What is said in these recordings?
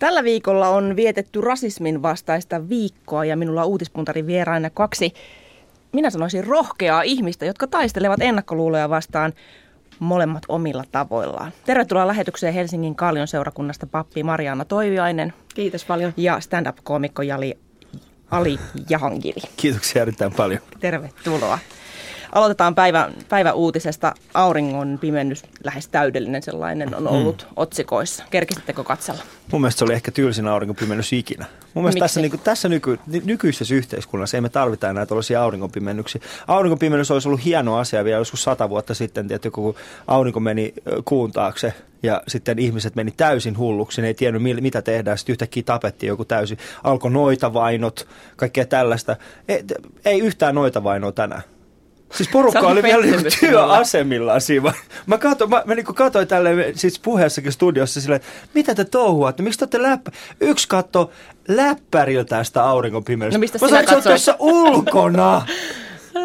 Tällä viikolla on vietetty rasismin vastaista viikkoa ja minulla on uutispuntarin vieraina kaksi, minä sanoisin rohkeaa ihmistä, jotka taistelevat ennakkoluuloja vastaan molemmat omilla tavoillaan. Tervetuloa lähetykseen Helsingin Kallion seurakunnasta pappi Mariana Toiviainen. Kiitos paljon. Ja stand-up-koomikko Jali Ali Jahangiri. Kiitoksia erittäin paljon. Tervetuloa. Aloitetaan päivä, päivä uutisesta. Auringon pimennys, lähes täydellinen sellainen, on ollut mm. otsikoissa. Kerkisittekö katsella? Mun mielestä se oli ehkä tylsin auringonpimennys ikinä. Mun mielestä tässä, niin kuin, tässä nyky, nykyisessä yhteiskunnassa ei me tarvita enää tällaisia auringonpimennyksiä. Auringonpimennys olisi ollut hieno asia vielä joskus sata vuotta sitten, tietysti, kun aurinko meni kuun taakse ja sitten ihmiset meni täysin hulluksi, ne ei tiennyt mitä tehdään, sitten yhtäkkiä tapettiin joku täysin, alkoi noitavainot, kaikkea tällaista. Ei, ei yhtään noitavainoa tänään. Siis porukka oli vielä niinku työasemillaan siinä. Mä, katsoin, mä, mä niinku katsoin tälle siis puheessakin studiossa silleen, että mitä te touhuatte, miksi te olette läppä? Yksi katto läppäriltä sitä auringonpimeydestä. No mistä mä sinä katsoit? tuossa ulkona.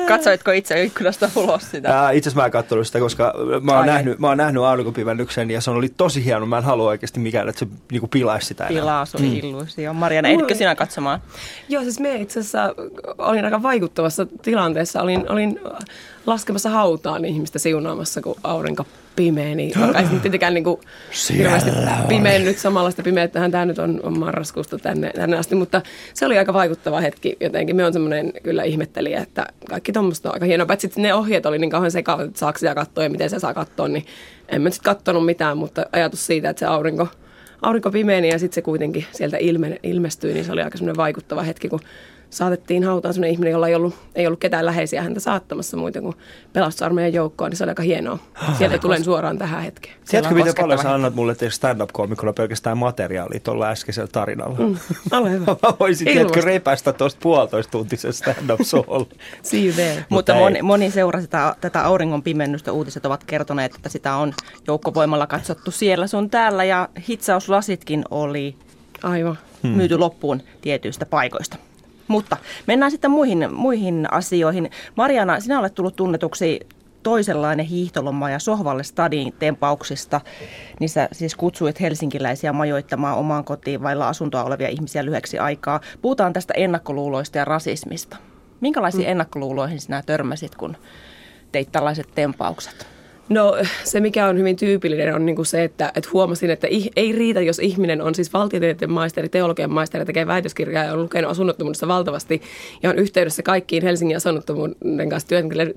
Katsoitko itse ikkunasta ulos sitä? Ää, itse asiassa mä en katsonut sitä, koska mä oon, nähnyt, mä oon nähnyt aurinkopimennyksen ja se oli tosi hieno. Mä en halua oikeasti mikään, että se niinku pilaisi sitä enää. Pilaa sun mm. illuusio. Mariana, ehdikö sinä katsomaan? Joo, siis me itse asiassa olin aika vaikuttavassa tilanteessa. Olin, olin laskemassa hautaan ihmistä siunaamassa, kun aurinko pimeä, niin ei se tietenkään niin kuin hirveästi pimennyt samanlaista pimeyttähän tämä nyt on, on marraskuusta tänne, tänne asti, mutta se oli aika vaikuttava hetki jotenkin. Me on semmoinen kyllä ihmettelijä, että kaikki tuommoista on aika hienoa, paitsi ne ohjeet oli niin kauhean sekaavat, että saako sitä katsoa ja miten se saa katsoa, niin en mä sitten katsonut mitään, mutta ajatus siitä, että se aurinko, aurinko pimeeni ja sitten se kuitenkin sieltä ilme, ilmestyi, niin se oli aika semmoinen vaikuttava hetki, kun saatettiin hautaan sellainen ihminen, jolla ei ollut, ei ollut ketään läheisiä häntä saattamassa muita kuin pelastusarmeijan joukkoon, niin se oli aika hienoa. Sieltä tulen suoraan tähän hetkeen. Tiedätkö, miten paljon sä annat mulle stand-up-koomikolla pelkästään materiaalia tuolla äskeisellä tarinalla? Mm, ole hyvä. Mä voisin, tiedätkö, repästä tuosta puolitoista tuntisen. See you there. Mutta moni, moni seurasi tätä, tätä auringon pimennystä. Uutiset ovat kertoneet, että sitä on joukkovoimalla katsottu siellä sun täällä ja hitsauslasitkin oli Aivan. myyty loppuun tietyistä paikoista. Mutta mennään sitten muihin, muihin asioihin. Mariana, sinä olet tullut tunnetuksi toisenlainen hiihtoloma ja sohvalle stadin tempauksista. Niissä siis kutsuit helsinkiläisiä majoittamaan omaan kotiin vailla asuntoa olevia ihmisiä lyhyeksi aikaa. Puhutaan tästä ennakkoluuloista ja rasismista. Minkälaisiin mm. ennakkoluuloihin sinä törmäsit, kun teit tällaiset tempaukset? No se, mikä on hyvin tyypillinen, on niin kuin se, että, että huomasin, että ei riitä, jos ihminen on siis valtiotieteen maisteri, teologian maisteri, tekee väitöskirjaa ja on lukenut asunnottomuudessa valtavasti ja on yhteydessä kaikkiin Helsingin asunnottomuuden kanssa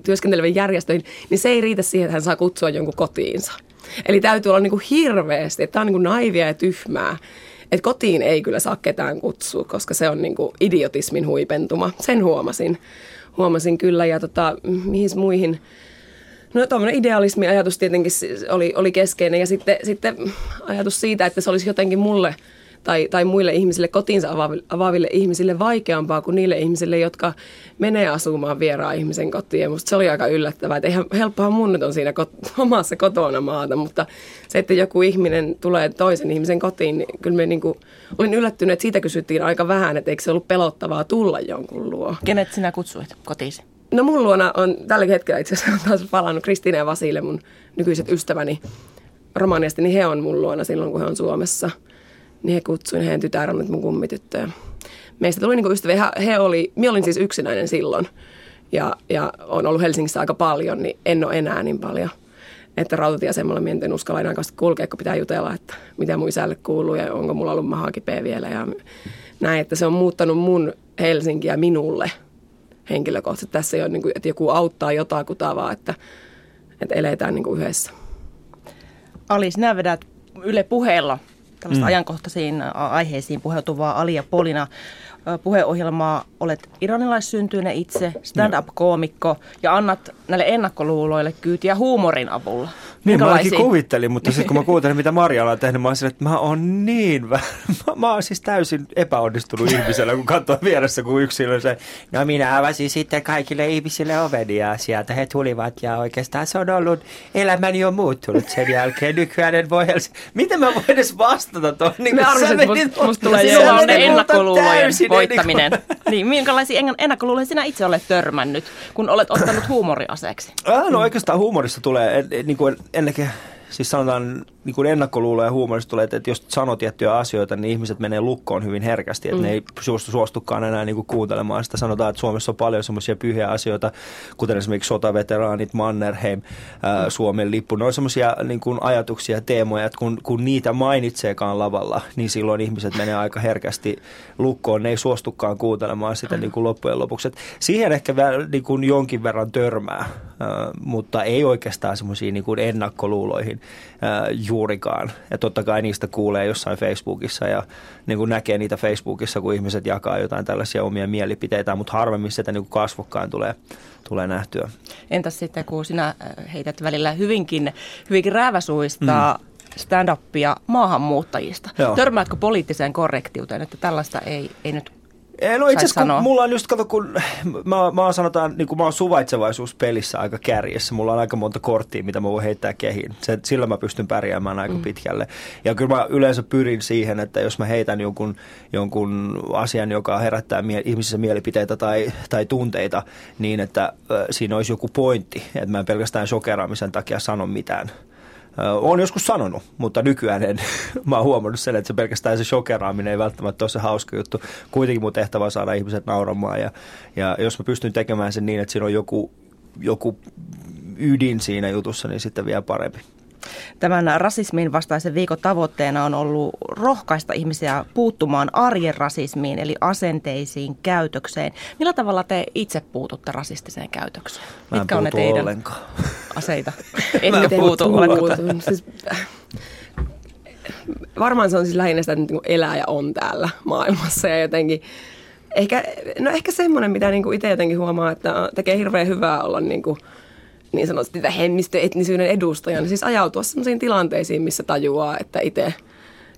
työskenteleviin järjestöihin, niin se ei riitä siihen, että hän saa kutsua jonkun kotiinsa. Eli täytyy olla niin kuin hirveästi, että tämä on niin kuin naivia ja tyhmää. Että kotiin ei kyllä saa ketään kutsua, koska se on niin kuin idiotismin huipentuma. Sen huomasin. Huomasin kyllä ja tota, mihin muihin No tuommoinen idealismi-ajatus tietenkin oli, oli keskeinen ja sitten, sitten ajatus siitä, että se olisi jotenkin mulle tai, tai muille ihmisille, kotiinsa avaaville, ihmisille vaikeampaa kuin niille ihmisille, jotka menee asumaan vieraan ihmisen kotiin. Ja musta se oli aika yllättävää, että eihän helppohan mun nyt on siinä kot, omassa kotona maata, mutta se, että joku ihminen tulee toisen ihmisen kotiin, niin kyllä me niin kuin, olin yllättynyt, että siitä kysyttiin aika vähän, että eikö se ollut pelottavaa tulla jonkun luo. Kenet sinä kutsuit kotiisi? No mun luona on tällä hetkellä itse asiassa on taas palannut Kristiina ja Vasile, mun nykyiset ystäväni Romaniasta, niin he on mun luona silloin, kun he on Suomessa. Niin he kutsuin heidän tytär on mun kummityttöjä. Meistä tuli niinku ystäviä. He, oli, minä olin siis yksinäinen silloin ja, ja on ollut Helsingissä aika paljon, niin en ole enää niin paljon. Että rautatieasemalla minä en uskalla enää kulkea, kun pitää jutella, että mitä mun isälle kuuluu ja onko mulla ollut mahaa kipeä vielä. Ja näin, että se on muuttanut mun Helsinkiä minulle – henkilökohtaisesti. Tässä ei ole, niin kuin, että joku auttaa jotakuta, vaan että, että eletään niin kuin yhdessä. Ali, sinä vedät Yle puheella tällaista mm. ajankohtaisiin aiheisiin puheutuvaa Ali ja Polina puheohjelmaa. Olet iranilaissyntyinen itse, stand-up-koomikko ja annat näille ennakkoluuloille kyytiä huumorin avulla. Niin, mä ainakin kuvittelin, mutta sitten kun mä kuuntelin, mitä Marjala on tehnyt, mä olisin, että mä oon niin vähän. Mä, mä oon siis täysin epäonnistunut ihmisellä, kun katsoo vieressä, kun yksilö se, no minä avasin sitten kaikille ihmisille ovenia sieltä he tulivat ja oikeastaan se on ollut, elämäni on muuttunut sen jälkeen. Nykyään en voi miten mä voin edes vastata tuohon? Niin mä arvasin, että musta, musta tulee jo ennakkoluulojen voittaminen. Niin, minkälaisia ennakkoluuloja sinä itse olet törmännyt, kun olet ottanut huumoriaseeksi? Ah, no oikeastaan huumorissa tulee, niin kuin ennenkin siis sanotaan niin kuin ennakkoluulo ja huumorista tulee, että jos sanoo tiettyjä asioita, niin ihmiset menee lukkoon hyvin herkästi, että mm. ne ei suostu, suostukaan enää niin kuin kuuntelemaan sitä. Sanotaan, että Suomessa on paljon semmoisia pyhiä asioita, kuten esimerkiksi sotaveteraanit, Mannerheim, ää, Suomen lippu. Ne on semmoisia niin kuin ajatuksia ja teemoja, että kun, kun niitä mainitseekaan lavalla, niin silloin ihmiset menee aika herkästi lukkoon. Ne ei suostukaan kuuntelemaan sitä niin kuin loppujen lopuksi. Et siihen ehkä niin kuin jonkin verran törmää, ää, mutta ei oikeastaan semmoisiin niin kuin ennakkoluuloihin juurikaan. Ja totta kai niistä kuulee jossain Facebookissa ja niin kuin näkee niitä Facebookissa, kun ihmiset jakaa jotain tällaisia omia mielipiteitä, mutta harvemmin sitä niin kuin kasvokkaan tulee, tulee nähtyä. Entäs sitten, kun sinä heität välillä hyvinkin, hyvinkin rääväsuista mm stand-upia maahanmuuttajista. Joo. Törmäätkö poliittiseen korrektiuteen, että tällaista ei, ei nyt No itse asiassa mulla on just, kato, kun mä, mä oon sanotaan, niin kuin mä oon suvaitsevaisuuspelissä aika kärjessä. Mulla on aika monta korttia, mitä mä voin heittää kehiin. Se, sillä mä pystyn pärjäämään aika mm. pitkälle. Ja kyllä mä yleensä pyrin siihen, että jos mä heitän jonkun, jonkun asian, joka herättää mie- ihmisissä mielipiteitä tai, tai tunteita, niin että äh, siinä olisi joku pointti. Että mä en pelkästään shokeraamisen takia sano mitään. Olen joskus sanonut, mutta nykyään en. Mä oon huomannut sen, että se pelkästään se shokeraaminen ei välttämättä ole se hauska juttu. Kuitenkin mun tehtävä on saada ihmiset nauramaan ja, ja jos mä pystyn tekemään sen niin, että siinä on joku, joku ydin siinä jutussa, niin sitten vielä parempi. Tämän rasismin vastaisen viikon tavoitteena on ollut rohkaista ihmisiä puuttumaan arjen rasismiin, eli asenteisiin, käytökseen. Millä tavalla te itse puututte rasistiseen käytökseen? Mä en Mitkä on ne teidän ollenkaan. aseita? En puutu, puutu. Siis, varmaan se on siis lähinnä sitä, että niin elää ja on täällä maailmassa ja jotenkin Ehkä, no ehkä semmoinen, mitä niin itse jotenkin huomaa, että tekee hirveän hyvää olla niin kuin – niin sanotusti hemmistöetnisyyden edustajana, siis ajautua sellaisiin tilanteisiin, missä tajuaa, että itse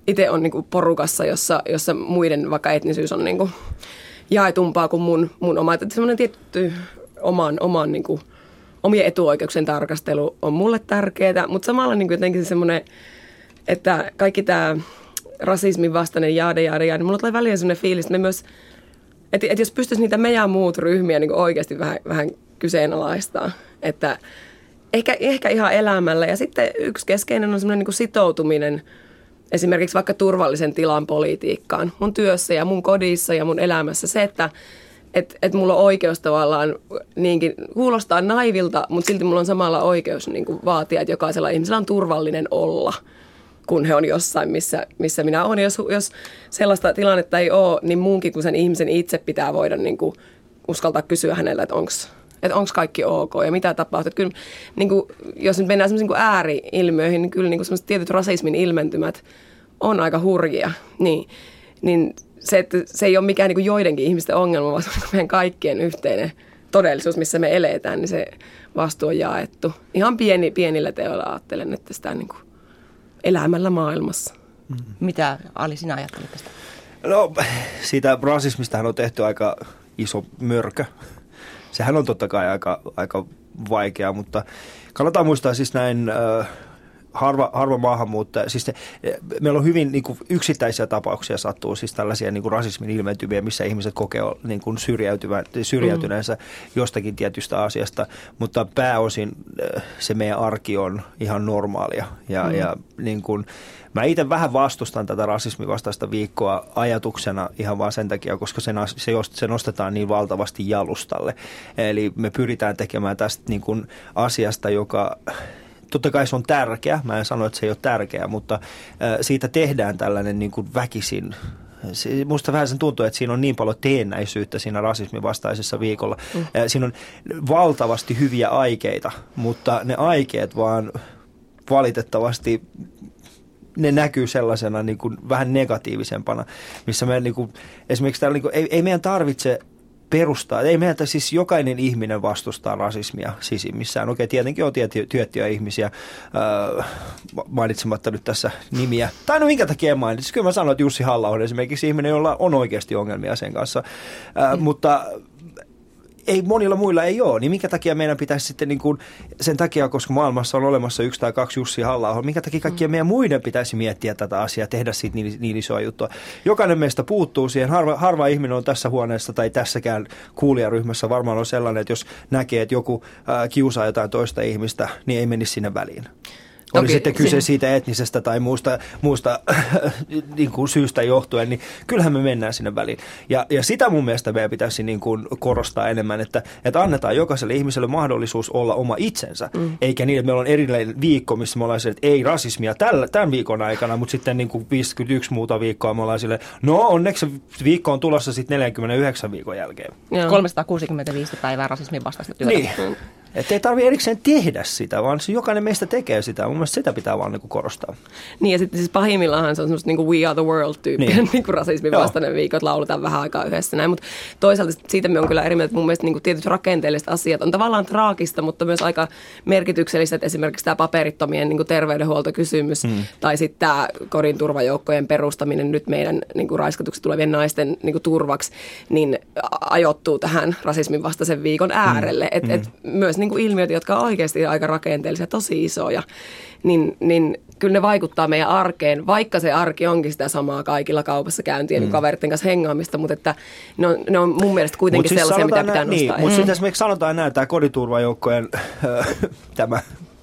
itse on niin porukassa, jossa, jossa muiden vaikka etnisyys on niin kuin jaetumpaa kuin mun, mun oma. Että semmoinen tietty oman, oman niin kuin, omien etuoikeuksien tarkastelu on mulle tärkeää, mutta samalla niin kuin jotenkin semmoinen, että kaikki tämä rasismin vastainen jaade, jaade, jaade, mulla tulee välillä semmoinen fiilis, että me myös, että, että jos pystyisi niitä meidän muut ryhmiä niin oikeasti vähän, vähän kyseenalaistaa. Että ehkä, ehkä ihan elämällä. Ja sitten yksi keskeinen on semmoinen niin sitoutuminen esimerkiksi vaikka turvallisen tilan politiikkaan mun työssä ja mun kodissa ja mun elämässä. Se, että et, et mulla on oikeus tavallaan niinkin, kuulostaa naivilta, mutta silti mulla on samalla oikeus niin kuin vaatia, että jokaisella ihmisellä on turvallinen olla kun he on jossain, missä, missä minä olen. Jos, jos sellaista tilannetta ei ole, niin muunkin kuin sen ihmisen itse pitää voida niin kuin uskaltaa kysyä hänellä, että onko että onko kaikki ok ja mitä tapahtuu. Että kyllä, niin kuin, jos nyt mennään semmoisiin niin ääri-ilmiöihin, niin kyllä niin kuin tietyt rasismin ilmentymät on aika hurjia. Niin, niin se, että se ei ole mikään niin kuin joidenkin ihmisten ongelma, vaan se on meidän kaikkien yhteinen todellisuus, missä me eletään, niin se vastuu on jaettu. Ihan pieni, pienillä teoilla ajattelen, että sitä niin kuin elämällä maailmassa. Mm. Mitä Ali sinä ajattelet tästä? No siitä rasismistahan on tehty aika iso mörkö sehän on totta kai aika, aika vaikeaa, mutta kannattaa muistaa siis näin... Äh, harva, harva maahanmuuttaja, siis ne, meillä on hyvin niin kuin yksittäisiä tapauksia sattuu, siis tällaisia niin kuin rasismin ilmentymiä, missä ihmiset kokee niin kuin syrjäytyneensä mm. jostakin tietystä asiasta, mutta pääosin se meidän arki on ihan normaalia ja, mm. ja niin kuin, Mä itse vähän vastustan tätä rasismin vastaista viikkoa ajatuksena ihan vaan sen takia, koska se, se, se nostetaan niin valtavasti jalustalle. Eli me pyritään tekemään tästä niin kuin asiasta, joka totta kai se on tärkeä, mä en sano, että se ei ole tärkeä, mutta siitä tehdään tällainen niin kuin väkisin Musta vähän sen tuntuu, että siinä on niin paljon teennäisyyttä siinä rasismin vastaisessa viikolla. Mm. Siinä on valtavasti hyviä aikeita, mutta ne aikeet vaan valitettavasti ne näkyy sellaisena niin kuin vähän negatiivisempana, missä me niin kuin, esimerkiksi täällä, niin kuin, ei, ei meidän tarvitse perustaa. Ei meidän, siis jokainen ihminen vastustaa rasismia sisimmissään. Okei, tietenkin on tiettyjä ihmisiä, äh, mainitsematta nyt tässä nimiä. Tai no minkä takia mainitsin? Kyllä mä sanon, että Jussi halla on esimerkiksi ihminen, jolla on oikeasti ongelmia sen kanssa. Äh, mm. Mutta ei monilla muilla ei ole, niin minkä takia meidän pitäisi sitten niin kuin, sen takia, koska maailmassa on olemassa yksi tai kaksi Jussi halla minkä takia kaikkien meidän muiden pitäisi miettiä tätä asiaa, tehdä siitä niin, niin isoa juttua. Jokainen meistä puuttuu siihen, harva, harva ihminen on tässä huoneessa tai tässäkään kuulijaryhmässä varmaan on sellainen, että jos näkee, että joku äh, kiusaa jotain toista ihmistä, niin ei menisi sinne väliin. Oli sitten kyse siitä etnisestä tai muusta, muusta niin kuin syystä johtuen, niin kyllähän me mennään sinne väliin. Ja, ja sitä mun mielestä meidän pitäisi niin kuin korostaa enemmän, että, että annetaan jokaiselle ihmiselle mahdollisuus olla oma itsensä, mm. eikä niin, että meillä on erillinen viikko, missä me ollaan sille, että ei rasismia tällä, tämän viikon aikana, mutta sitten niin kuin 51 muuta viikkoa me ollaan sille, no onneksi viikko on tulossa sitten 49 viikon jälkeen. Joo. 365 päivää rasismin vastaista työtä. Niin. Mm. Että ei tarvitse erikseen tehdä sitä, vaan se jokainen meistä tekee sitä. Mun mielestä sitä pitää vaan niin kuin korostaa. Niin ja sitten siis pahimmillaan se on semmoista niin kuin we are the world tyyppinen niin. niin kuin rasismin vastainen viikko, että lauletaan vähän aikaa yhdessä näin. Mutta toisaalta siitä me on kyllä eri mieltä, että mun mielestä niin kuin tietyt rakenteelliset asiat on tavallaan traagista, mutta myös aika merkityksellistä, että esimerkiksi tämä paperittomien niin kuin terveydenhuoltokysymys hmm. tai sitten tämä kodin turvajoukkojen perustaminen nyt meidän niin kuin raiskatuksi tulevien naisten niin kuin turvaksi, niin ajoittuu tähän rasismin vastaisen viikon äärelle. Hmm. Et, et myös niin kuin ilmiöt, jotka on oikeasti aika rakenteellisia, tosi isoja, niin, niin kyllä ne vaikuttaa meidän arkeen, vaikka se arki onkin sitä samaa kaikilla kaupassa käyntiä mm. niin kaveritten kanssa hengaamista, mutta että ne on, ne on mun mielestä kuitenkin siis sellaisia, mitä pitää niin, nostaa. Mutta mm. sitten esimerkiksi sanotaan näin, tämä koditurvajoukkojen tämä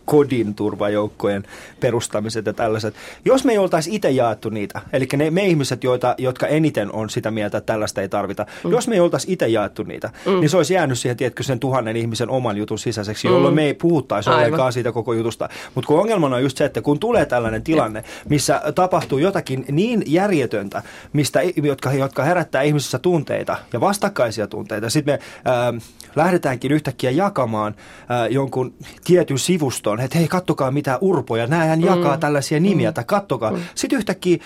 kodin turvajoukkojen perustamiset ja tällaiset. Jos me ei oltaisi itse jaettu niitä, eli ne, me ihmiset, joita, jotka eniten on sitä mieltä, että tällaista ei tarvita, mm. jos me ei oltaisi itse jaettu niitä, mm. niin se olisi jäänyt siihen, tiedätkö, sen tuhannen ihmisen oman jutun sisäiseksi, mm. jolloin me ei puhuttaisi Aivan. ollenkaan siitä koko jutusta. Mutta kun ongelmana on just se, että kun tulee tällainen tilanne, missä tapahtuu jotakin niin järjetöntä, mistä, jotka, jotka herättää ihmisissä tunteita ja vastakkaisia tunteita, sitten me äh, lähdetäänkin yhtäkkiä jakamaan äh, jonkun tietyn sivuston, että hei kattokaa mitä urpoja, näähän jakaa mm. tällaisia nimiä, mm. tai kattokaa. Mm. Sitten yhtäkkiä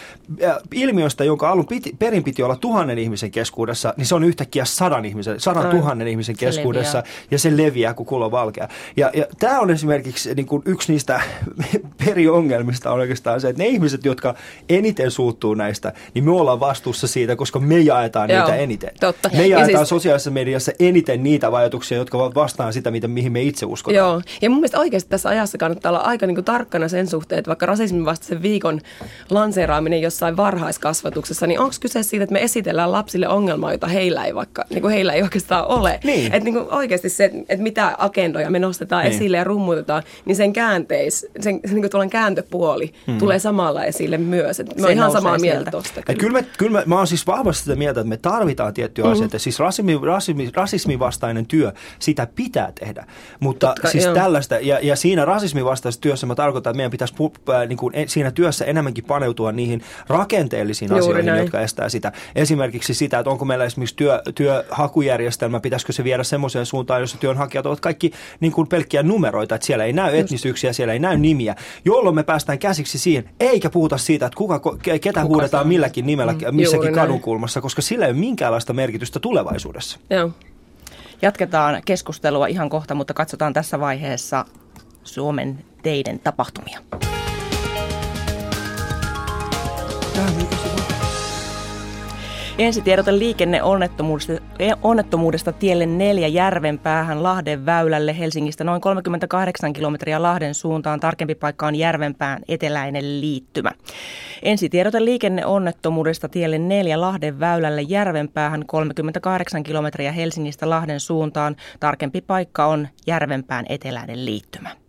äh, ilmiöstä, jonka alun piti, perin piti olla tuhannen ihmisen keskuudessa, niin se on yhtäkkiä sadan, ihmisen, sadan tuhannen ihmisen keskuudessa, leviää. ja se leviää, kun kulo valkea. Ja, ja tämä on esimerkiksi niin kuin yksi niistä periongelmista on oikeastaan se, että ne ihmiset, jotka eniten suuttuu näistä, niin me ollaan vastuussa siitä, koska me jaetaan Joo, niitä eniten. Totta. Me jaetaan siis... sosiaalisessa mediassa eniten niitä ajatuksia, jotka ovat vastaan sitä, mitä, mihin me itse uskotaan. Joo, ja mun mielestä oikeasti tässä ajassa kannattaa olla aika niin kuin tarkkana sen suhteen, että vaikka rasismin vastaisen viikon lanseeraaminen jossain varhaiskasvatuksessa, niin onko kyse siitä, että me esitellään lapsille ongelmaa, jota heillä ei vaikka, niin kuin heillä ei oikeastaan ole. Niin. Että niin kuin oikeasti se, että mitä agendoja me nostetaan niin. esille ja rummutetaan, niin sen käänteis, sen, sen niin kuin kääntöpuoli hmm. tulee samalla esille myös. Että mä oon ihan samaa mieltä tuosta. Kyllä, kyllä, mä, kyllä mä, mä oon siis vahvasti sitä mieltä, että me tarvitaan tiettyjä mm-hmm. asioita. Siis rasismi, rasismi, rasismi vastainen työ, sitä pitää tehdä. Mutta Totka, siis joo. tällaista, ja, ja siinä rasismin vastaisessa työssä mä tarkoitan, että meidän pitäisi äh, niin kuin, siinä työssä enemmänkin paneutua niihin rakenteellisiin Juuri asioihin, näin. jotka estää sitä. Esimerkiksi sitä, että onko meillä esimerkiksi työ, työhakujärjestelmä, pitäisikö se viedä semmoiseen suuntaan, jossa työnhakijat ovat kaikki niin kuin pelkkiä numeroita, että siellä ei näy Just. etnisyyksiä, siellä ei näy nimiä, jolloin me päästään käsiksi siihen, eikä puhuta siitä, että kuka, ketä kuka huudetaan milläkin nimellä mm. missäkin kadunkulmassa, koska sillä ei ole minkäänlaista merkitystä tulevaisuudessa. Joo. Jatketaan keskustelua ihan kohta, mutta katsotaan tässä vaiheessa Suomen teiden tapahtumia. Ensitiedote liikenneonnettomuudesta onnettomuudesta tielle neljä Järvenpäähän Lahden väylälle Helsingistä noin 38 kilometriä Lahden suuntaan. Tarkempi paikka on Järvenpään eteläinen liittymä. Ensitiedote liikenneonnettomuudesta tielle neljä Lahden väylälle Järvenpäähän 38 kilometriä Helsingistä Lahden suuntaan. Tarkempi paikka on Järvenpään eteläinen liittymä.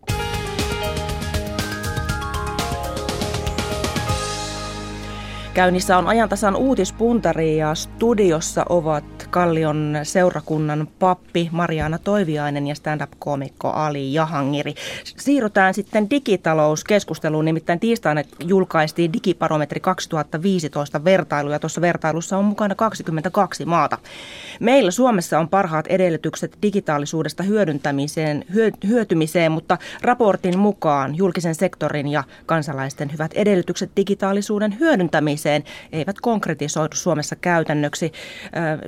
Käynnissä on ajantasan uutispuntari ja studiossa ovat Kallion seurakunnan pappi Mariana Toiviainen ja stand-up-komikko Ali Jahangiri. Siirrytään sitten digitalouskeskusteluun, nimittäin tiistaina julkaistiin Digiparometri 2015 vertailu ja tuossa vertailussa on mukana 22 maata. Meillä Suomessa on parhaat edellytykset digitaalisuudesta hyödyntämiseen, hyötymiseen, mutta raportin mukaan julkisen sektorin ja kansalaisten hyvät edellytykset digitaalisuuden hyödyntämiseen eivät konkretisoidu Suomessa käytännöksi.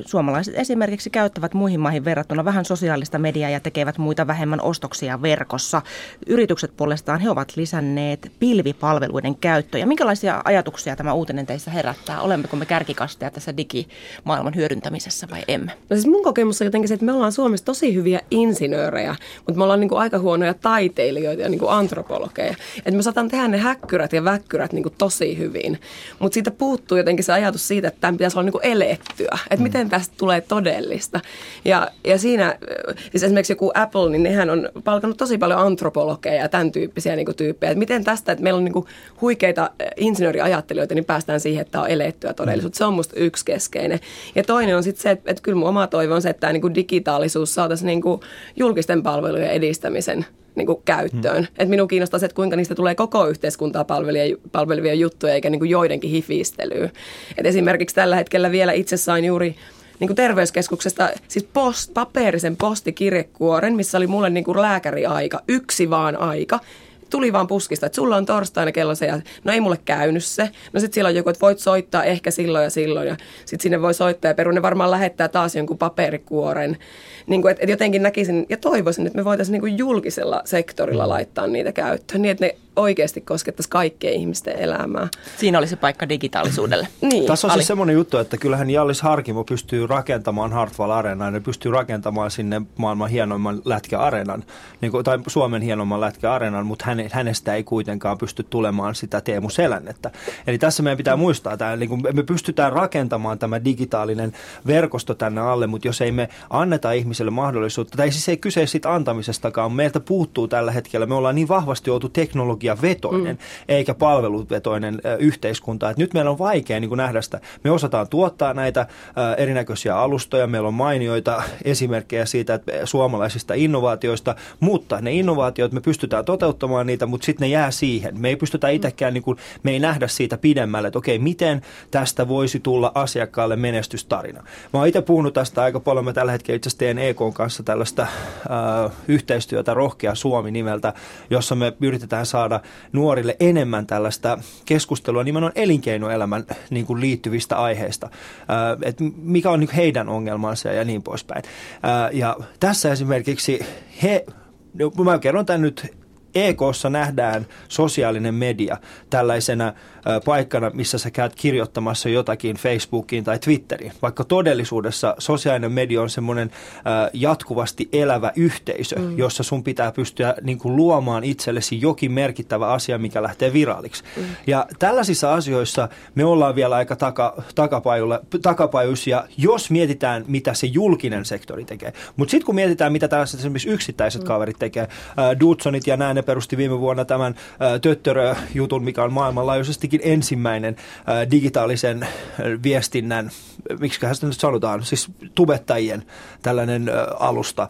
Suomalaiset esimerkiksi käyttävät muihin maihin verrattuna vähän sosiaalista mediaa ja tekevät muita vähemmän ostoksia verkossa. Yritykset puolestaan he ovat lisänneet pilvipalveluiden käyttöä. Minkälaisia ajatuksia tämä uutinen teissä herättää? Olemmeko me kärkikasteja tässä digimaailman hyödyntämisessä vai emme? No siis mun kokemus on jotenkin se, että me ollaan Suomessa tosi hyviä insinöörejä, mutta me ollaan niin kuin aika huonoja taiteilijoita ja niin kuin antropologeja. Että me saataan tehdä ne häkkyrät ja väkkyrät niin kuin tosi hyvin. Mutta siitä puuttuu jotenkin se ajatus siitä, että tämän pitäisi olla niin elettyä. Että mm. miten tästä tulee todellista. Ja, ja siinä, siis esimerkiksi joku Apple, niin nehän on palkannut tosi paljon antropologeja ja tämän tyyppisiä niin kuin tyyppejä. Että miten tästä, että meillä on niin kuin huikeita insinööriajattelijoita, niin päästään siihen, että on elettyä todellisuutta. Se on musta yksi keskeinen. Ja toinen on sitten se, että, että kyllä mun oma toivo on se, että tämä niin kuin digitaalisuus saataisiin niin kuin julkisten palvelujen edistämisen niin kuin käyttöön. Hmm. Et minun kiinnostaa se, että kuinka niistä tulee koko yhteiskuntaa palvelevia, palvelevia juttuja, eikä niin kuin joidenkin hifistelyä. Et esimerkiksi tällä hetkellä vielä itse sain juuri niin kuin terveyskeskuksesta siis post, paperisen postikirjekuoren, missä oli mulle niin kuin lääkäriaika, yksi vaan aika tuli vaan puskista, että sulla on torstaina kello se ja no ei mulle käynyt se. No sitten siellä on joku, että voit soittaa ehkä silloin ja silloin ja sitten sinne voi soittaa ja Peru ne varmaan lähettää taas jonkun paperikuoren. Niin kuin, että, että jotenkin näkisin ja toivoisin, että me voitaisiin niin kuin julkisella sektorilla laittaa niitä käyttöön niin, että ne oikeasti koskettaisi kaikkien ihmisten elämää. Siinä olisi paikka digitaalisuudelle. niin. Tässä on siis semmoinen juttu, että kyllähän Jallis Harkimo pystyy rakentamaan Hartwall Areenaan ja pystyy rakentamaan sinne maailman hienoimman lätkäareenan, niin kuin, tai Suomen hienomman lätkäareenan, mutta hän, hänestä ei kuitenkaan pysty tulemaan sitä Teemu Selännettä. Eli tässä meidän pitää muistaa, että niin kuin me pystytään rakentamaan tämä digitaalinen verkosto tänne alle, mutta jos ei me anneta ihmiselle mahdollisuutta, tai siis ei kyse siitä antamisestakaan, meiltä puuttuu tällä hetkellä, me ollaan niin vahvasti joutu teknologia teknologiavetoinen mm. eikä palveluvetoinen yhteiskunta. Et nyt meillä on vaikea niin kuin nähdä sitä. Me osataan tuottaa näitä erinäköisiä alustoja, meillä on mainioita esimerkkejä siitä, että suomalaisista innovaatioista, mutta ne innovaatiot, me pystytään toteuttamaan niitä, mutta sitten ne jää siihen. Me ei pystytä itsekään, niin kuin, me ei nähdä siitä pidemmälle, että okei, miten tästä voisi tulla asiakkaalle menestystarina. Mä oon itse puhunut tästä aika paljon, mä tällä hetkellä itse asiassa teen EK kanssa tällaista äh, yhteistyötä Rohkea Suomi nimeltä, jossa me yritetään saada saada nuorille enemmän tällaista keskustelua nimenomaan elinkeinoelämän niin kuin liittyvistä aiheista, että mikä on niin heidän ongelmansa ja niin poispäin. Ja tässä esimerkiksi he, no, mä kerron tämän nyt EKssa nähdään sosiaalinen media tällaisena paikkana, missä sä käyt kirjoittamassa jotakin Facebookiin tai Twitteriin. Vaikka todellisuudessa sosiaalinen media on semmoinen jatkuvasti elävä yhteisö, mm. jossa sun pitää pystyä niin kuin luomaan itsellesi jokin merkittävä asia, mikä lähtee viraaliksi. Mm. Ja tällaisissa asioissa me ollaan vielä aika taka, takapajuisia, jos mietitään, mitä se julkinen sektori tekee. Mutta sitten kun mietitään, mitä tällaiset esimerkiksi yksittäiset mm. kaverit tekee, Dudsonit ja nämä, ne perusti viime vuonna tämän äh, Töttörö-jutun, mikä on maailmanlaajuisestikin ensimmäinen ää, digitaalisen ää, viestinnän, miksi sitä nyt sanotaan, siis tubettajien tällainen alusta.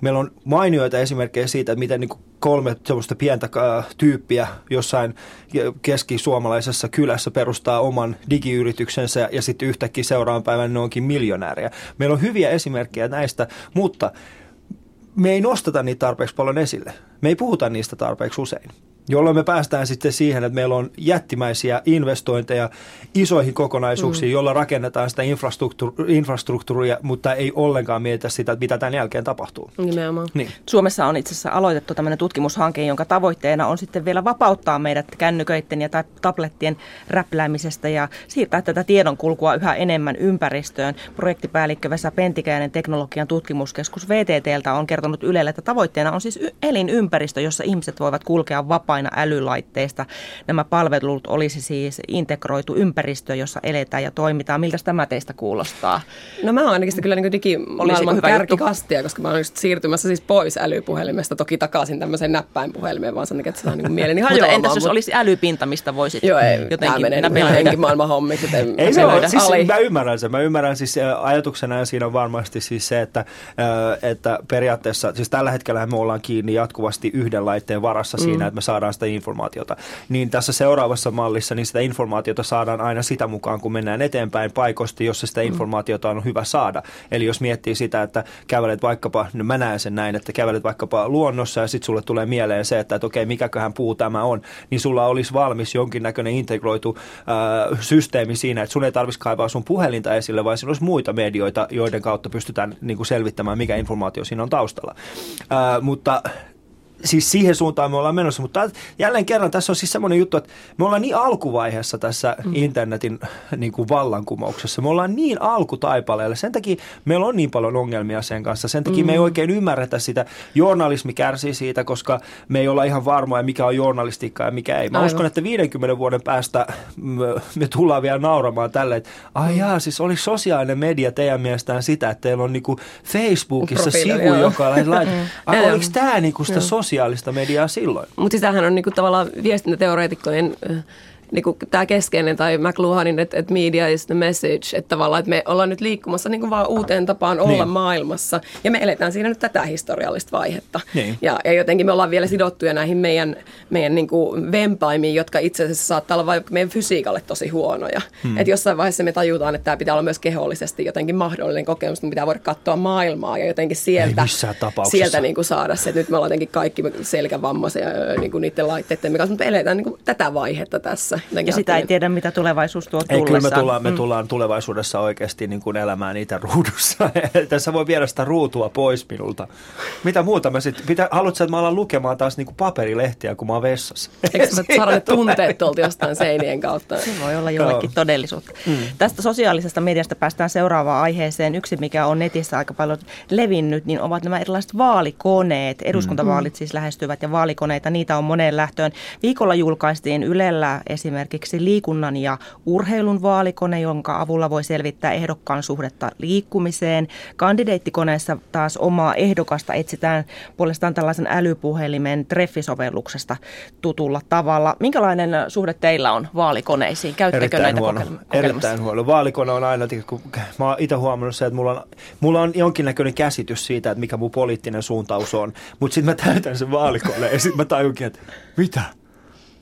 Meillä on mainioita esimerkkejä siitä, miten niin kolme semmoista pientä tyyppiä jossain keskisuomalaisessa kylässä perustaa oman digiyrityksensä ja sitten yhtäkkiä seuraavan päivän ne onkin miljonääriä. Meillä on hyviä esimerkkejä näistä, mutta me ei nosteta niitä tarpeeksi paljon esille. Me ei puhuta niistä tarpeeksi usein jolloin me päästään sitten siihen, että meillä on jättimäisiä investointeja isoihin kokonaisuuksiin, mm. jolla rakennetaan sitä infrastruktuuria, mutta ei ollenkaan mietitä sitä, mitä tämän jälkeen tapahtuu. Nimenomaan. Niin. Suomessa on itse asiassa aloitettu tämmöinen tutkimushanke, jonka tavoitteena on sitten vielä vapauttaa meidät kännyköiden ja tablettien räpläämisestä ja siirtää tätä tiedonkulkua yhä enemmän ympäristöön. Projektipäällikkö Vesa Pentikäinen teknologian tutkimuskeskus VTTltä on kertonut Ylelle, että tavoitteena on siis elinympäristö, jossa ihmiset voivat kulkea vapaasti vapaina älylaitteista. Nämä palvelut olisi siis integroitu ympäristö, jossa eletään ja toimitaan. Miltä tämä teistä kuulostaa? No mä oon ainakin kyllä niin digimaailman kärkikastia, koska mä oon just siirtymässä siis pois älypuhelimesta, toki takaisin tämmöiseen näppäinpuhelimeen, vaan sen takia, että saa niin mieleni hajoamaan. Mutta entäs jos olisi älypinta, mistä voisit Joo, ei, jotenkin menee ihan maailman hommiksi. Ei se ole, siis mä ymmärrän sen. Mä ymmärrän siis ajatuksena ja siinä on varmasti siis se, että, että periaatteessa, siis tällä hetkellä me ollaan kiinni jatkuvasti yhden laitteen varassa mm. siinä, että me saadaan saadaan sitä informaatiota. Niin tässä seuraavassa mallissa niin sitä informaatiota saadaan aina sitä mukaan, kun mennään eteenpäin paikoista, jossa sitä mm. informaatiota on hyvä saada. Eli jos miettii sitä, että kävelet vaikkapa, no mä näen sen näin, että kävelet vaikkapa luonnossa ja sitten sulle tulee mieleen se, että, että okei, mikäköhän puu tämä on, niin sulla olisi valmis jonkinnäköinen integroitu äh, systeemi siinä, että sun ei tarvitsisi kaivaa sun puhelinta esille, vaan siinä olisi muita medioita, joiden kautta pystytään niin kuin selvittämään, mikä informaatio siinä on taustalla. Äh, mutta siis siihen suuntaan me ollaan menossa. Mutta jälleen kerran tässä on siis semmoinen juttu, että me ollaan niin alkuvaiheessa tässä mm. internetin niin kuin vallankumouksessa. Me ollaan niin alkutaipaleella. Sen takia meillä on niin paljon ongelmia sen kanssa. Sen takia mm. me ei mm. oikein ymmärretä sitä. Journalismi kärsii siitä, koska me ei olla ihan varmoja, mikä on journalistiikka ja mikä ei. Mä Aivan. uskon, että 50 vuoden päästä me tullaan vielä nauramaan tälle, että ai jaa, siis oli sosiaalinen media teidän mielestään sitä, että teillä on niinku Facebookissa Profiili, sivu, joo. joka lait, mm. ai, oliko tämä niinku sitä sosiaalista mediaa silloin? Mutta siis tämähän on niinku tavallaan viestintäteoreetikkojen niin kuin tämä keskeinen tai McLuhanin, että, että media is the message, että tavallaan että me ollaan nyt liikkumassa niin kuin vaan uuteen tapaan olla niin. maailmassa ja me eletään siinä nyt tätä historiallista vaihetta. Niin. Ja, ja jotenkin me ollaan vielä sidottuja näihin meidän, meidän niin kuin vempaimiin, jotka itse asiassa saattaa olla vaikka meidän fysiikalle tosi huonoja. Hmm. Että jossain vaiheessa me tajutaan, että tämä pitää olla myös kehollisesti jotenkin mahdollinen kokemus, että pitää voida katsoa maailmaa ja jotenkin sieltä, sieltä niin kuin saada se, että nyt me ollaan jotenkin kaikki selkävammaisia niin kuin niiden laitteiden kanssa, mutta me eletään niin kuin tätä vaihetta tässä. Ja sitä ei tiedä, mitä tulevaisuus tuo tullessaan. Ei, kyllä me tullaan, me mm. tullaan tulevaisuudessa oikeasti niin kuin elämään niitä ruudussa. Tässä voi viedä sitä ruutua pois minulta. Mitä muuta mä sitten, haluatko, että mä alan lukemaan taas niin kuin paperilehtiä, kun mä oon vessassa? Eikö mä saada tunteet tuolta jostain seinien kautta? Se voi olla jollekin no. todellisuutta. Mm. Tästä sosiaalisesta mediasta päästään seuraavaan aiheeseen. Yksi, mikä on netissä aika paljon levinnyt, niin ovat nämä erilaiset vaalikoneet. Eduskuntavaalit mm. siis lähestyvät ja vaalikoneita, niitä on moneen lähtöön. Viikolla julkaistiin Ylellä esimerkiksi liikunnan ja urheilun vaalikone, jonka avulla voi selvittää ehdokkaan suhdetta liikkumiseen. Kandideittikoneessa taas omaa ehdokasta etsitään puolestaan tällaisen älypuhelimen treffisovelluksesta tutulla tavalla. Minkälainen suhde teillä on vaalikoneisiin? Käyttekö Erittäin näitä huono. Erittäin huono. Vaalikone on aina, kun mä oon itse huomannut se, että mulla on, mulla on jonkinnäköinen käsitys siitä, että mikä mun poliittinen suuntaus on. Mutta sitten mä täytän sen vaalikoneen ja sitten mä tajunkin, että mitä?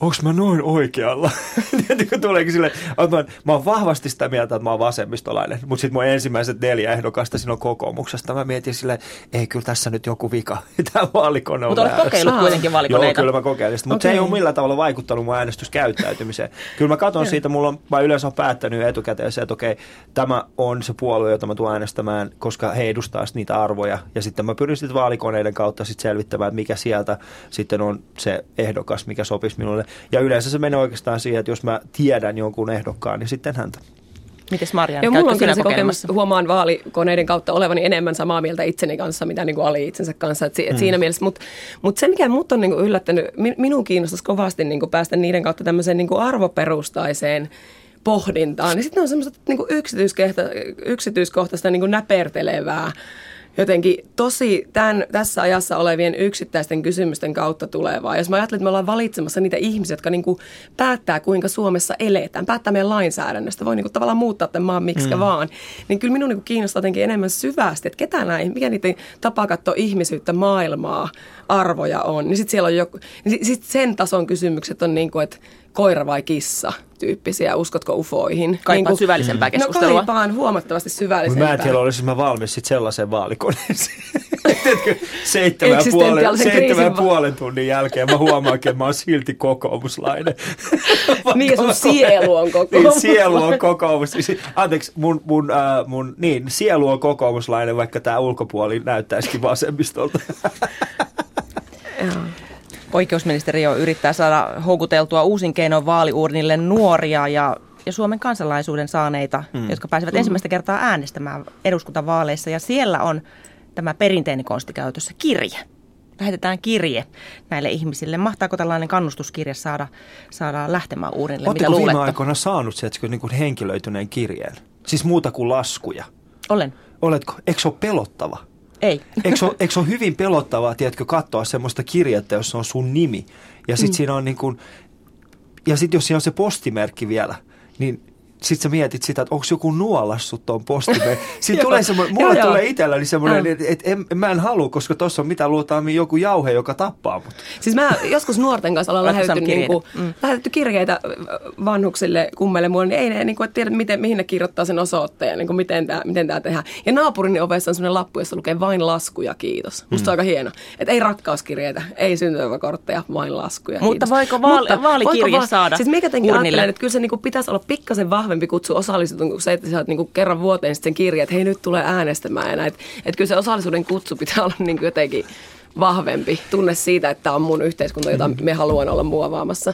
Onko mä noin oikealla? Tuleekin sille, mä, mä oon vahvasti sitä mieltä, että mä oon vasemmistolainen, mutta sitten mun ensimmäiset neljä ehdokasta siinä on kokoomuksesta. Mä mietin sille, ei kyllä tässä nyt joku vika. Tämä vaalikone on Mutta olet kokeillut kuitenkin vaalikoneita. Joo, kyllä mä kokeilin mutta okay. se ei ole millään tavalla vaikuttanut mun äänestyskäyttäytymiseen. kyllä mä katson siitä, mulla on, mä yleensä olen päättänyt etukäteen se, että okei, tämä on se puolue, jota mä tulen äänestämään, koska he edustaa niitä arvoja. Ja sitten mä pyrin sitten vaalikoneiden kautta sitten selvittämään, että mikä sieltä sitten on se ehdokas, mikä sopisi minulle. Ja yleensä se menee oikeastaan siihen, että jos mä tiedän jonkun ehdokkaan, niin sitten häntä. Mites Marja? Ja mulla on kyllä se kokemus, huomaan vaalikoneiden kautta olevani enemmän samaa mieltä itseni kanssa, mitä niin kuin Ali itsensä kanssa. Et, mm. Siinä mielessä, mutta mut se mikä mut on niin kuin yllättänyt, minun kiinnostaisi kovasti niin kuin päästä niiden kautta tämmöiseen niin kuin arvoperustaiseen pohdintaan. Niin sitten on semmoista niin yksityiskohtaista niin kuin näpertelevää jotenkin tosi tämän, tässä ajassa olevien yksittäisten kysymysten kautta tulevaa. Jos mä ajattelen, että me ollaan valitsemassa niitä ihmisiä, jotka niin kuin päättää, kuinka Suomessa eletään, päättää meidän lainsäädännöstä, voi niin kuin tavallaan muuttaa tämän maan miksi mm. vaan, niin kyllä minun niin kuin kiinnostaa jotenkin enemmän syvästi, että ketä näin, mikä niiden tapa katsoa ihmisyyttä, maailmaa, arvoja on. Niin sitten siellä on joku, niin sit sen tason kysymykset on niin kuin, että koira vai kissa tyyppisiä, uskotko ufoihin. Kaipaat niin syvällisempää mm. keskustelua. No kaipaan huomattavasti syvällisempää. Mä en tiedä, olisin mä valmis sitten sellaiseen vaalikoneeseen. seitsemän, puolen, seitsemän puolen tunnin jälkeen mä huomaankin, että mä oon silti kokoomuslainen. niin sun sielu on kokoomus. niin, sielu on kokoomus. Anteeksi, mun, mun, äh, mun niin, sielu on kokoomuslainen, vaikka tämä ulkopuoli näyttäisikin vasemmistolta. Oikeusministeriö yrittää saada houkuteltua uusin keinoin vaaliuurnille nuoria ja, ja Suomen kansalaisuuden saaneita, mm. jotka pääsevät mm. ensimmäistä kertaa äänestämään eduskuntavaaleissa. Ja siellä on tämä perinteinen konsti käytössä, kirje. Lähetetään kirje näille ihmisille. Mahtaako tällainen kannustuskirje saada, saada lähtemään uurnille? Oletteko viime aikoina saanut se, että niin kuin henkilöityneen kirjeen? Siis muuta kuin laskuja? Olen. Oletko? Eikö se ole pelottava? Ei. Eikö ole, eikö ole hyvin pelottavaa, tiedätkö, katsoa semmoista kirjettä, jossa on sun nimi. Ja sitten mm. siinä on niin kuin, ja sitten jos siinä on se postimerkki vielä, niin sitten sä mietit sitä, että onko joku nuolassut tuon postimen. Sitten tulee semmoinen, mulle joo, tulee itselläni semmoinen, että et, et, mä en halua, koska tuossa on mitä luultaan joku jauhe, joka tappaa mut. Siis mä joskus nuorten kanssa ollaan lähetetty, niinku, mm. lähetetty kirjeitä vanhuksille kummelle mulle, niin ei ne niinku, tiedä, miten, mihin ne kirjoittaa sen osoitteen, niinku, miten tämä miten tää tehdään. Ja naapurin ovessa on semmoinen lappu, jossa lukee vain laskuja, kiitos. Musta mm. on aika hieno. Että ei rakkauskirjeitä, ei syntymäkortteja, vain laskuja, Mutta voiko vaali, Mutta vaalikirje voiko va- saada Siis mikä ajattelen, että kyllä se niinku pitäisi olla pikkasen vahvempi vahvempi kutsu osallistua kuin se, että sä oot niin kerran vuoteen sitten sen kirja, että hei nyt tulee äänestämään. Ja näin. Et, et kyllä se osallisuuden kutsu pitää olla niin jotenkin vahvempi tunne siitä, että on mun yhteiskunta, jota me haluan olla muovaamassa.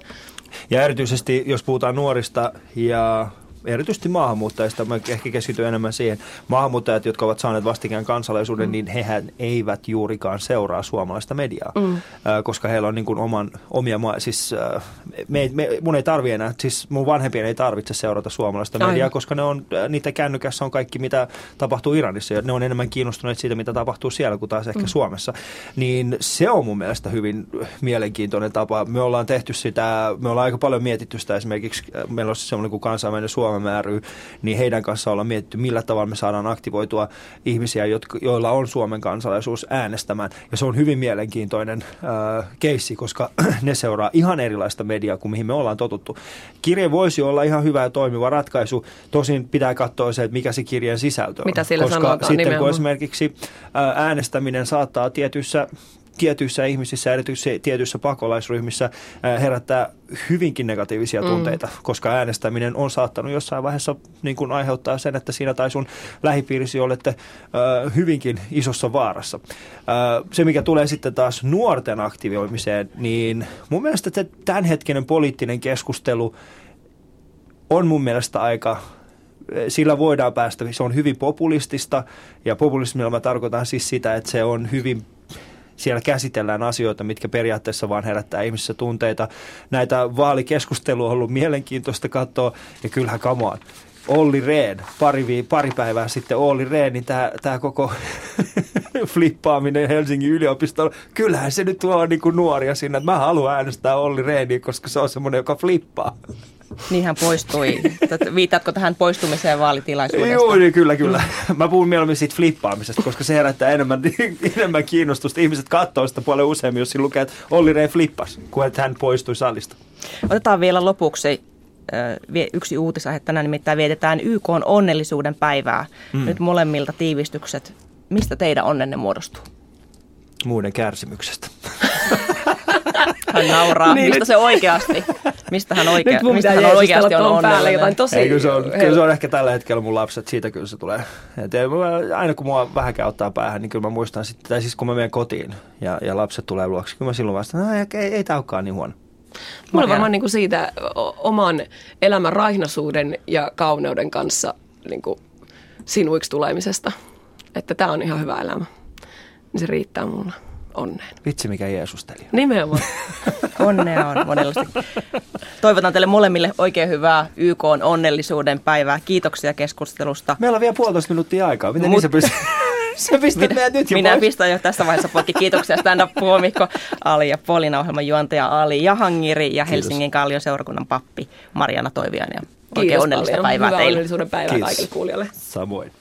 Ja erityisesti, jos puhutaan nuorista ja erityisesti maahanmuuttajista, mä ehkä keskityn enemmän siihen, maahanmuuttajat, jotka ovat saaneet vastikään kansalaisuuden, mm. niin hehän eivät juurikaan seuraa suomalaista mediaa, mm. äh, koska heillä on niin kuin oman, omia, siis äh, me, me, mun ei tarvi enää, siis mun vanhempien ei tarvitse seurata suomalaista mediaa, Aina. koska ne on, niitä kännykässä on kaikki, mitä tapahtuu Iranissa, ja ne on enemmän kiinnostuneet siitä, mitä tapahtuu siellä, kuin taas ehkä mm. Suomessa. Niin se on mun mielestä hyvin mielenkiintoinen tapa. Me ollaan tehty sitä, me ollaan aika paljon mietitty sitä esimerkiksi, meillä on semmoinen kuin kansainvälinen Suomen Suomen ry, niin heidän kanssa ollaan mietitty, millä tavalla me saadaan aktivoitua ihmisiä, jotka, joilla on Suomen kansalaisuus äänestämään. Ja se on hyvin mielenkiintoinen äh, keissi, koska ne seuraa ihan erilaista mediaa kuin mihin me ollaan totuttu. Kirje voisi olla ihan hyvä ja toimiva ratkaisu, tosin pitää katsoa se, että mikä se kirjeen sisältö on. Mitä sillä koska sanotaan sitten nimenomaan. kun esimerkiksi äänestäminen saattaa tietyissä tietyissä ihmisissä, erityisesti tietyissä pakolaisryhmissä herättää hyvinkin negatiivisia mm. tunteita, mm. koska äänestäminen on saattanut jossain vaiheessa niin kuin aiheuttaa sen, että siinä tai sun lähipiirisi olette äh, hyvinkin isossa vaarassa. Äh, se, mikä tulee sitten taas nuorten aktivoimiseen, niin mun mielestä tämänhetkinen poliittinen keskustelu on mun mielestä aika sillä voidaan päästä, se on hyvin populistista ja populismilla mä tarkoitan siis sitä, että se on hyvin siellä käsitellään asioita, mitkä periaatteessa vaan herättää ihmisissä tunteita. Näitä vaalikeskustelua on ollut mielenkiintoista katsoa ja kyllähän on. Olli Rehn, pari, pari päivää sitten Olli Rehn, niin tämä koko flippaaminen Helsingin yliopistolla, kyllähän se nyt tuo niin kuin nuoria sinne, että mä haluan äänestää Olli Rehniä, koska se on semmoinen, joka flippaa. Niin hän poistui. Viitatko tähän poistumiseen vaalitilaisuudesta? Joo, niin kyllä, kyllä. Mä puhun mieluummin siitä flippaamisesta, koska se herättää enemmän, enemmän kiinnostusta. Ihmiset katsoo sitä paljon useammin, jos lukee, että Olli Rehn flippas, kuin että hän poistui salista. Otetaan vielä lopuksi yksi uutisaihe. Tänään nimittäin vietetään YK onnellisuuden päivää. Mm. Nyt molemmilta tiivistykset. Mistä teidän onnenne muodostuu? Muiden kärsimyksestä. Hän nauraa. niin Mistä se oikeasti? Mistä hän, oikea, mistä hän oikeasti on onnellinen? Jotain tosi Ei, kyllä, se on, kyllä se on ehkä tällä hetkellä mun lapset, siitä kyllä se tulee. Et aina kun mua vähänkään ottaa päähän, niin kyllä mä muistan sitten, tai siis kun mä menen kotiin ja, ja lapset tulee luoksi, kyllä mä silloin vastaan, että ei, ei, ei tämä olekaan niin huono. Mulla on varmaan niin kuin siitä oman elämän raihnaisuuden ja kauneuden kanssa niin kuin sinuiksi tulemisesta. Että tämä on ihan hyvä elämä. Niin se riittää mulle onneen. Vitsi mikä Jeesusteli on. Nimenomaan. Onnea on monellisesti. Toivotan teille molemmille oikein hyvää YK onnellisuuden päivää. Kiitoksia keskustelusta. Meillä on vielä puolitoista minuuttia aikaa. Miten Mut... niin se Sä pistät minä, nyt jo Minä pois. pistän jo tässä vaiheessa poikki. Kiitoksia stand-up-puomikko Ali ja Polina ohjelman juontaja Ali Jahangiri ja Helsingin Kallion seurakunnan pappi Mariana Toivian. Ja oikein Kiitos onnellista paljon. päivää Hyvää teille. onnellisuuden päivää Kiitos. kaikille kuulijoille. Samoin.